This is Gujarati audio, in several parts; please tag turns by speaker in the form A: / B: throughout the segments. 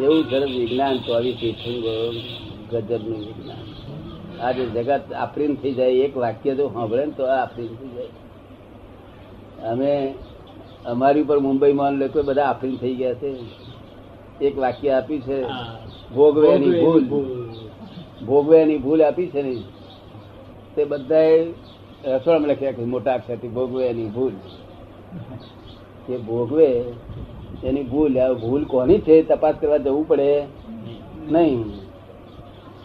A: એવું સરસ વિજ્ઞાન ચોવીસ તીર્થંગો ગજબનું વિજ્ઞાન. આ જે જગત આફરીન થઈ જાય એક વાક્ય જો સાંભળે ને તો આ આફરીન થઈ જાય. અમે અમારી ઉપર મુંબઈમાં લોકો બધા આફરીન થઈ ગયા છે. એક વાક્ય આપ્યું છે ભોગવેની ભૂલ. ભોગવેની ભૂલ આપી છે ને. તે બધાએ રસોડામાં લખ્યા કે મોટા અક્ષરથી ભોગવેની ભૂલ. કે ભોગવે એની ભૂલ ભૂલ કોની છે? તપાસ કરવા જવું પડે. નહીં.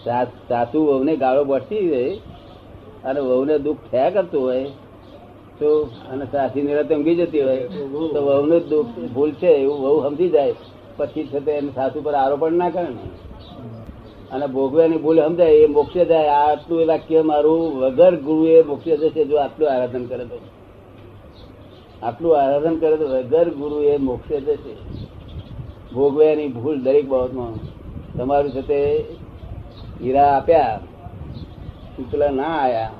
A: સાસ- વહુને ગાળો બળતી જાય અને વહુને દુઃખ થયા કરતું હોય તો અને સાસી નિરાતે ઊંઘી જતી હોય તો વહુને દુઃખ, ભૂલ છે એવું વહુ સમજી જાય. પછી છે તે એને સાસુ પર આરોપણ ના કરે ને. અને ભોગવ્યાની ભૂલ સમજાય, એ મોક્ષે જાય. આટલું એ વાક્ય મારું વગર ગુરુએ મોક્ષે જશે જો આટલું આરાધન કરે તો. આટલું આરાધન કરે તો વગર ગુરુ એ મોક્ષે જશે. ભોગવ્યાની ભૂલ દરેક બાબતમાં. તમારું છે તે હીરા આપ્યા પેલા ના આયા.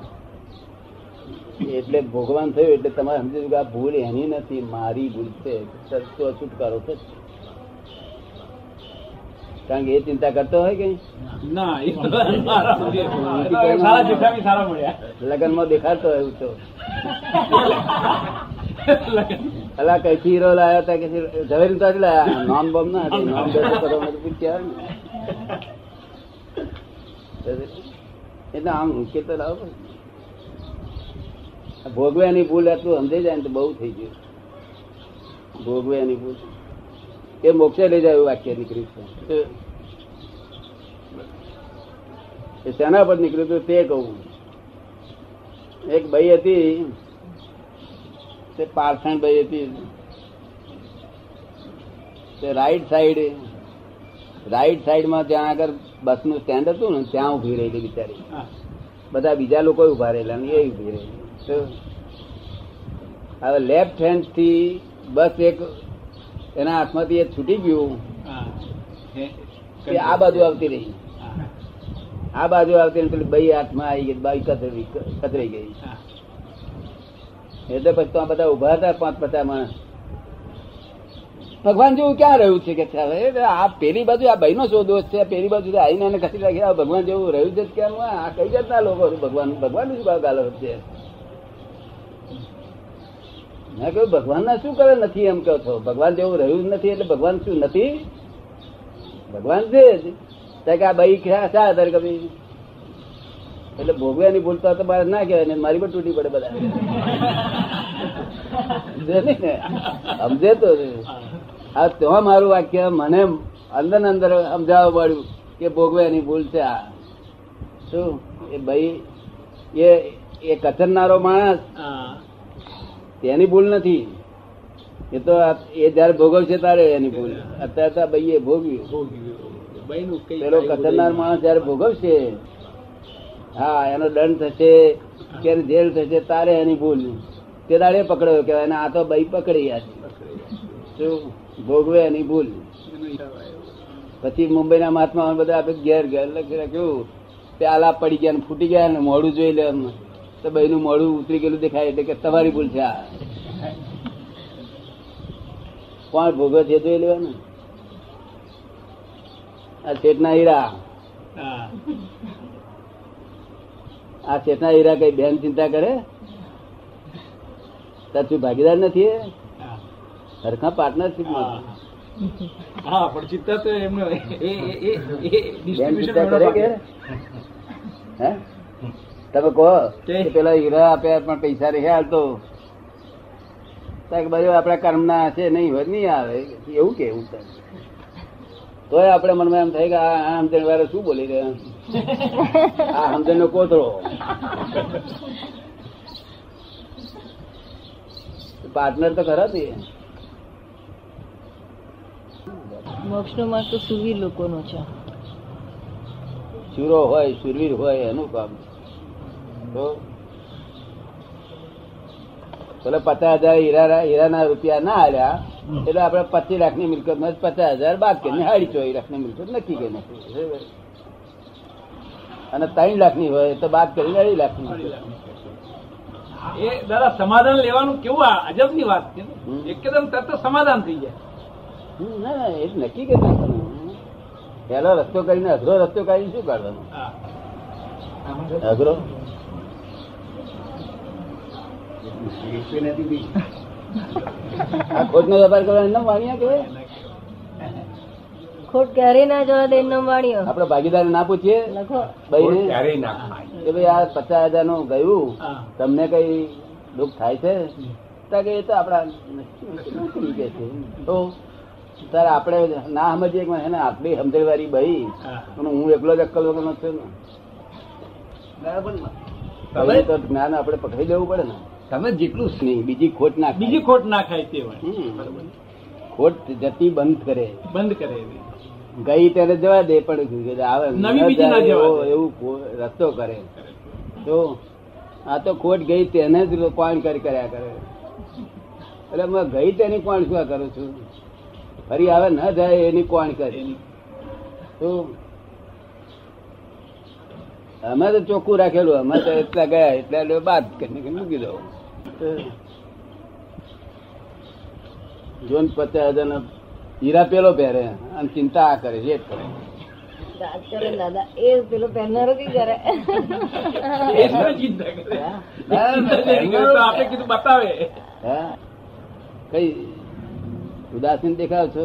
A: એટલે ભોગવાન થયું એટલે તમારે સમજી કે આ ભૂલ એની નથી મારી ભૂલ છે. સસ્તો છુટકારો થશે કારણ કે એ ચિંતા કરતો હોય કે લગ્નમાં દેખાડતો હોય તો. અલા કઈ હીરો લાયા તા કે ઝવેરી તો લાયા. નોન બમ ના હતી. નામ બેસો કરો મેં પૂછ્યા એટલે આમ કે તો લાવો ભોગવ્યાની ભૂલ એટલું સમજાઈ જાય ને તો બહુ થઈ ગયું. ભોગવ્યાની ભૂલ. એ મોક્ષે લઈ જાય વાક્ય નીકળ્યું છે. એ તેના પર નીકળ્યું હતું તે કહું. એક ભાઈ હતી તે પારસણ ભાઈ હતી. તે રાઈટ સાઈડ રાઈટ સાઈડમાં ત્યાં આગળ બસનું સ્ટેન્ડ હતું ને ત્યાં ઊભી રહેલી બિચારી. બધા બીજા લોકો ઊભા રહેલા ને એ ઊભી રહેલી. હવે લેફ્ટ હેન્ડથી બસ એક એના હાથમાંથી એ છૂટી ગયું. આ બાજુ આવતી રહી. આ બાજુ આવતી પેલી બઈ હાથમાં આવી ગઈ બાઈ કતરી કતરાઈ ગઈ. એટલે પછી તો બધા ઊભા હતા, પાંચ પચાસ માણસ. ભગવાન જેવું ક્યાં રહ્યું છે કે હવે આ પેલી બાજુ આ ભાઈ નો શું દોષ છે પેલી બાજુ આવીને એને ખસી રાખી આ ભગવાન જેવું રહ્યું છે કેમ આ કઈ જાતના લોકો ભગવાન ભગવાન શું ગાલો છે? મેં કહ્યું ભગવાન ના શું કરે? નથી એમ કહો છો. ભગવાન જેવું રહ્યું જ નથી એટલે ભગવાન શું નથી? ભગવાન છે જ. કે આ બાઈ ક્યાં શા આધાર કભી એટલે ભોગવ્યાની ભૂલતા તો મારે ના કહેવાય ને મારી પણ તૂટી પડે બધા. સમજે તો આ તો મારું વાક્ય મને અંદર અંદર સમજાવવા પડ્યું કે ભોગવ્યાની ભૂલ છે આ શું? એ ભાઈ એ એ કચરનારો માણસ તેની ભૂલ નથી. એ તો એ જયારે ભોગવશે તારે એની ભૂલ. અત્યારે તો આ ભાઈએ ભોગવ્યું. પેલો કચરનાર માણસ જયારે ભોગવશે હા, એનો દંડ થશે કે જેલ થશે, તારે એની ભૂલ તે દાડે પકડ્યો કે આ તો બઈ પકડી ગયા છે ભોગવે એની ભૂલ પછી મુંબઈના મહાત્મા બધા આપણે ઘેર ઘેર લખી રાખ્યું પ્યાલા પડી ગયા ને ફૂટી ગયા ને મોડું જોઈ લે એમ. તો બઈનું મોડું ઉતરી ગયેલું દેખાય એટલે કે તમારી ભૂલ છે આ. કોણ ભોગવે છે જોઈ જોઈ લેવાનું આ શેઠના હીરા. આ ચેતના હીરા કઈ બેન ચિંતા કરે? તાર તું ભાગીદાર નથી? હરખા પાર્ટનરશીપ
B: હા પણ ચિત્તા તો એમને એ એ એ એ
A: બેન
B: distribution
A: ચિંતા કરે કે? હે? તમે કહો
B: કે?
A: પેલા હીરા આપ્યા પણ પૈસા રહ્યા હાલતો કે બધું આપણા કર્મના છે નહીં હોય નહીં આવે. એવું કેવું છે? તોય આપણે મનમાં એમ થાય કે આમ તેણ શું બોલી રહ્યા? આ સમજણ નો કોતરો. પાર્ટનર તો ખરા તે.
C: મોક્ષનો માર્ગ તો સુરવીર લોકોનો છે.
A: સુરો હોય સુરવીર હોય એનું કામ તો? પેલા પચાસ હજાર હીરા હીરાના રૂપિયા ના આવ્યા એટલે આપણે પચીસ લાખની મિલકત પચાસ હજાર બાદ કે હાડી ચોવીસ લાખની મિલકત નક્કી કરી નાખી? અને ત્રણ લાખની હોય તો બાદ કરીને અઢી લાખની
B: એ દાદા સમાધાન લેવાનું કેવું અજબની વાત છે. એકદમ તરત સમાધાન થઈ જાય.
A: ના ના એ જ નક્કી કે પેલો રસ્તો કરીને અઘરો રસ્તો કાઢીને શું કાઢવાનો?
B: હા.
A: અઘરો? આ ખોટ નો વેપાર કરવાનો એમ વાણિયા કહેવાય.
C: ખોટ ક્યારે ના જવા દે એમનો વાણીઓ.
A: આપડે ભાગીદારી ના પૂછીએ?
C: લખો.
A: ભાઈ. કે ભાઈ આ પચાસ હજારનું ગયું તમને કઈ દુઃખ થાય છે? કે એ તો આપડા કે છે. તો તારે આપણે ના સમજીએ કે એને આટલી સમજણવાળી ભાઈ
B: હા.
A: હું એકલો જ અક્કલ વગરનો છું ને. બરાબર
B: તમે-
A: હવે તો જ્ઞાન આપણે પકડી લેવું પડે ને.
B: તમે જેટલું
A: નહીં બીજી ખોટ ના
B: બીજી ખોટ ના ખાય તે હોય
A: ખોટ જતી બંધ કરે.
B: બંધ કરે એવી.
A: ગઈ ત્યારે જવા દે પણ આવે એવો- રસ્તો કરે. તો આ તો ખોટ ગઈ તેને જ કોણ કરી કર્યા કરે? એટલે મેં ગઈ તેની કોણ શું કરું છું? ફરી આવે ન જાય એની કોણ કરે? તો અમે તો ચોખ્ખું રાખેલું અમે તો એટલા ગયા એટલે બાદ કરીને મૂકી દઉં. જોન પચાસ હજાર હીરા પેલો પહેરે અને ચિંતા આ કરે.
C: એ કઈ
A: ઉદાસીન દેખાવ છો?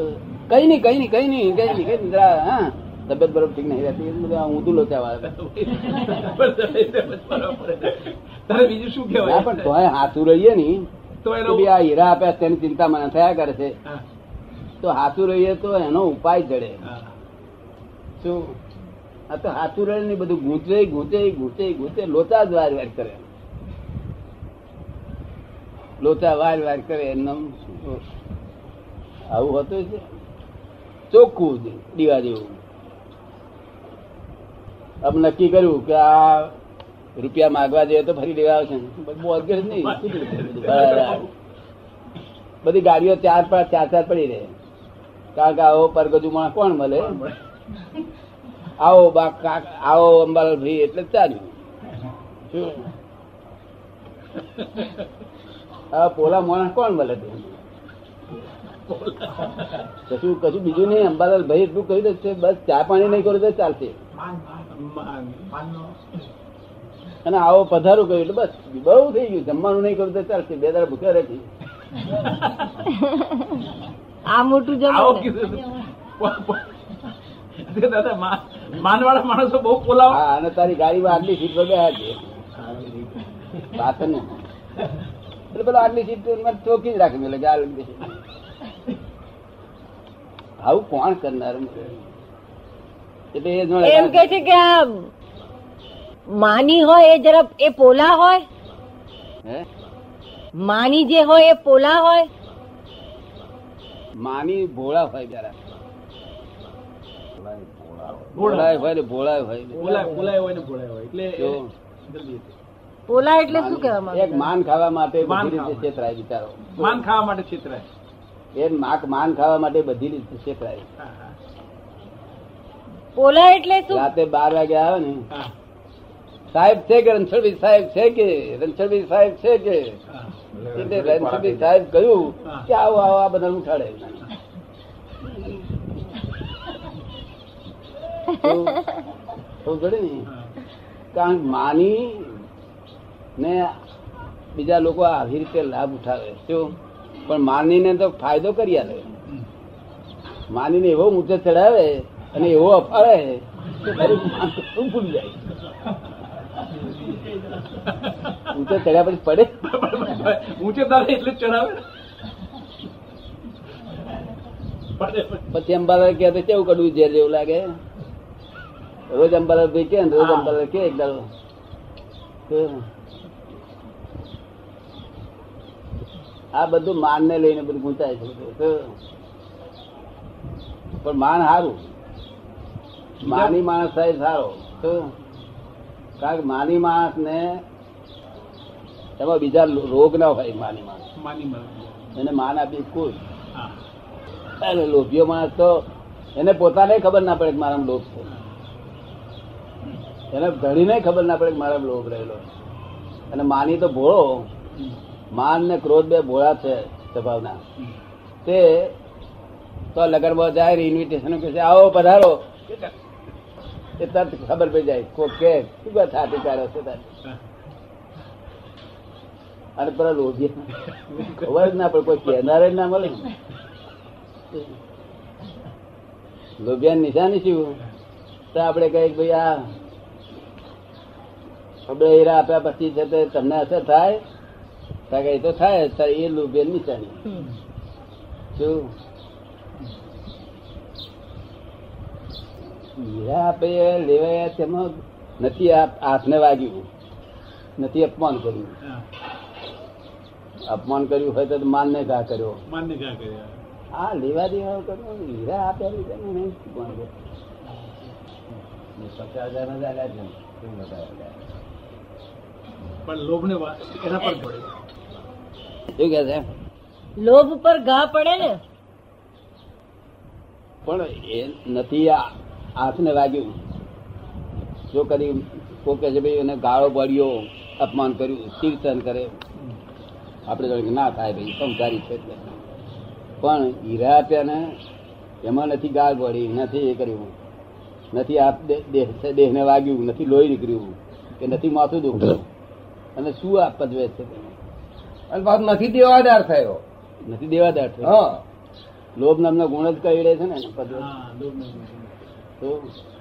A: કઈ નહીં કઈ નહીં કઈ નહીં કઈ નહીં કઈ હા. તબિયત બરોબર ઠીક નહીં રહેતી બધા ઊંધું લોચા
B: તારે બીજું શું
A: ના
B: કહેવાય
A: પણ તોય હાથું રહીએ ની
B: તો
A: આ હીરા આપ્યા તેની ચિંતા મને થયા કરે છે.
B: હા,
A: તો હાથું રહીએ તો એનો ઉપાય જડે શું? આ તો હાથું રહે ને બધું ગૂંચે ગૂંચે ગૂંચે ગૂંચે લોચા જ વાર વાર કરે. લોચા વાર વાર કરે એમનેમ આવું હોતું છે ચોખ્ખું દીવા જેવું. અબ નક્કી કર્યું કે આ રૂપિયા માગવા જઈએ તો ફરી લેવા આવશે. બોધગર નહીં. બધી ગાડીઓ ચાર પાંચ ચાર ચાર પડી રહે. કારણ કે આવો પરગજુ માણસ કોણ મળે? આવો બા કાક આવો અંબાલાલ ભાઈ એટલે ચાલ્યું આ પોલા માણસ કોણ મળે તું કશું કશું બીજું નહીં? અંબાલાલ ભાઈ એટલું કહી દે છે બસ ચા પાણી નહીં કરું તો ચાલશે. અને આવો પધારું કહ્યું એટલે બસ બહુ થઈ ગયું. જમવાનું નહીં કરું તો ચાલશે બે દાડા ભૂખ્યા રહેતી
C: આ મોટું
B: આવો
C: જમે ને.
B: કીધું. તે દાદા માનવાળા માણસો બહુ બોલાવો.
A: અને તારી ગાડીમાં આટલી સીટ પર બેઠા છે. પાછળ એટલે પેલા આટલી સીટમાં ચોકી જ રાખી મેલે કે આવું કોણ કરનાર? એટલે
C: એમ કે છે કે આ માની હોય એ જરા એ પોલા હોય?
A: હે?
C: માની જે હોય એ પોલા હોય?
A: માની ભોળા હોય જરા.
B: ભોળા.
A: ભોળા હોય ને ભોળાય હોય
B: બોલાય બોલાય હોય ને ભોળાય હોય. એટલે.
C: પોલા એટલે શું કહેવામાં
A: એક માન ખાવા માટે બધી રીતે છેતરાય બિચારો.
B: માન ખાવા માટે છેતરાય.
A: એ માક માન ખાવા માટે બધી રીતે છેતરાય.
C: પોલા એટલે શું?
A: રાતે બાર વાગે આવે ને
B: હા,
A: સાહેબ છે કે રણછોડભાઈ સાહેબ છે કે? રણછોડભાઈ સાહેબ છે કે? એટલે રણછોડભાઈ સાહેબ કહ્યું કે આવો આવો આ બધા ઉઠાડે. ને કારણ કે માની ને બીજા લોકો આવી રીતે લાભ ઉઠાવે શું? પણ માનીને તો ફાયદો કરી આલે માનીને એવો મુદ્દે ચડાવે અને એવો અફાળે માન ભૂલી જાય. ઊંચે ચડ્યા પછી પડે?
B: ઊંચે તારે એટલે ચડાવે.
A: પછી અંબાલાલ કે તો કેવું કડવું ઝેર જેવું લાગે? રોજ અંબાલાલ ભાઈ કે રોજ અંબાલાલ કે એક દાડો આ બધું માન ને લઈને બધું ગુંચાય છે પણ માન સારું માની માણસ થાય સારો. તો કારણ કે માની માણસ ને એમાં બીજા રોગ ના હોય માની માણસ.
B: માની.
A: એને માન આપી કોઈ એટલે લોભીઓ માણસ તો એને પોતાને ખબર ના પડે કે મારા લોભ છે. એને ધણીને ખબર ના પડે કે મારા લોભ રહેલો અને માની તો ભોળો માન ને ક્રોધ બે ભોળા છે સ્વભાવના. તે તો લગનમાં જાય ઇન્વિટેશન કે આવો પધારો. એ તરત ખબર પડી જાય કોક કે શું વાત હાથી કાઢો છે તારે? અને પેલા લોભી. ખબર જ ના પડે કોઈ કહેનાર જ ના મળે. લોભિયા નિશાની શું? તો આપણે કહીએ ભાઈ આ આપણે હીરા આપ્યા પછી છે તે તમને અસર થાય? તો એ તો થાય એ લોભિયા નિશાની. શું? હીરા આપે લેવાયા તેમાં નથી આ હાથને વાગ્યું. નથી અપમાન કર્યું. અપમાન કર્યું હોય તો માનને ઘા કર્યો.
B: માન્ય ઘા કર્યો.
A: આ લેવા દેવા કર્યો હીરા આપ્યા લીધા ને નહીં અપમાન પચાસ હજાર ના જ છે.
B: પણ લોભ ને એના પર પડે.
A: શું કે છે?
C: લોભ પર ઘા પડે ને?
A: પણ એ નથી આ હાથને વાગ્યું. જો કદી કોઈ કહે છે ભાઈ એને ગાળો પડ્યો અપમાન કર્યું કીર્તન કરે. આપણે જાણે ના થાય ભાઈ સંસારી છે એટલે. પણ હીરા આપ્યા ને એમાં નથી ગાળ પડી નથી એ કર્યું. નથી આપ દેહ દેહને વાગ્યું નથી લોહી નીકળ્યું કે નથી માથું દુખ્યું અને શું આ પદવે છે?
D: અને પાછું નથી દેવાદાર થયો.
A: નથી દેવાદાર થયો.
D: હા.
A: લોભ નામનો ગુણ જ કહી રહે છે ને પદવે?
B: હા લોભ ને
A: તો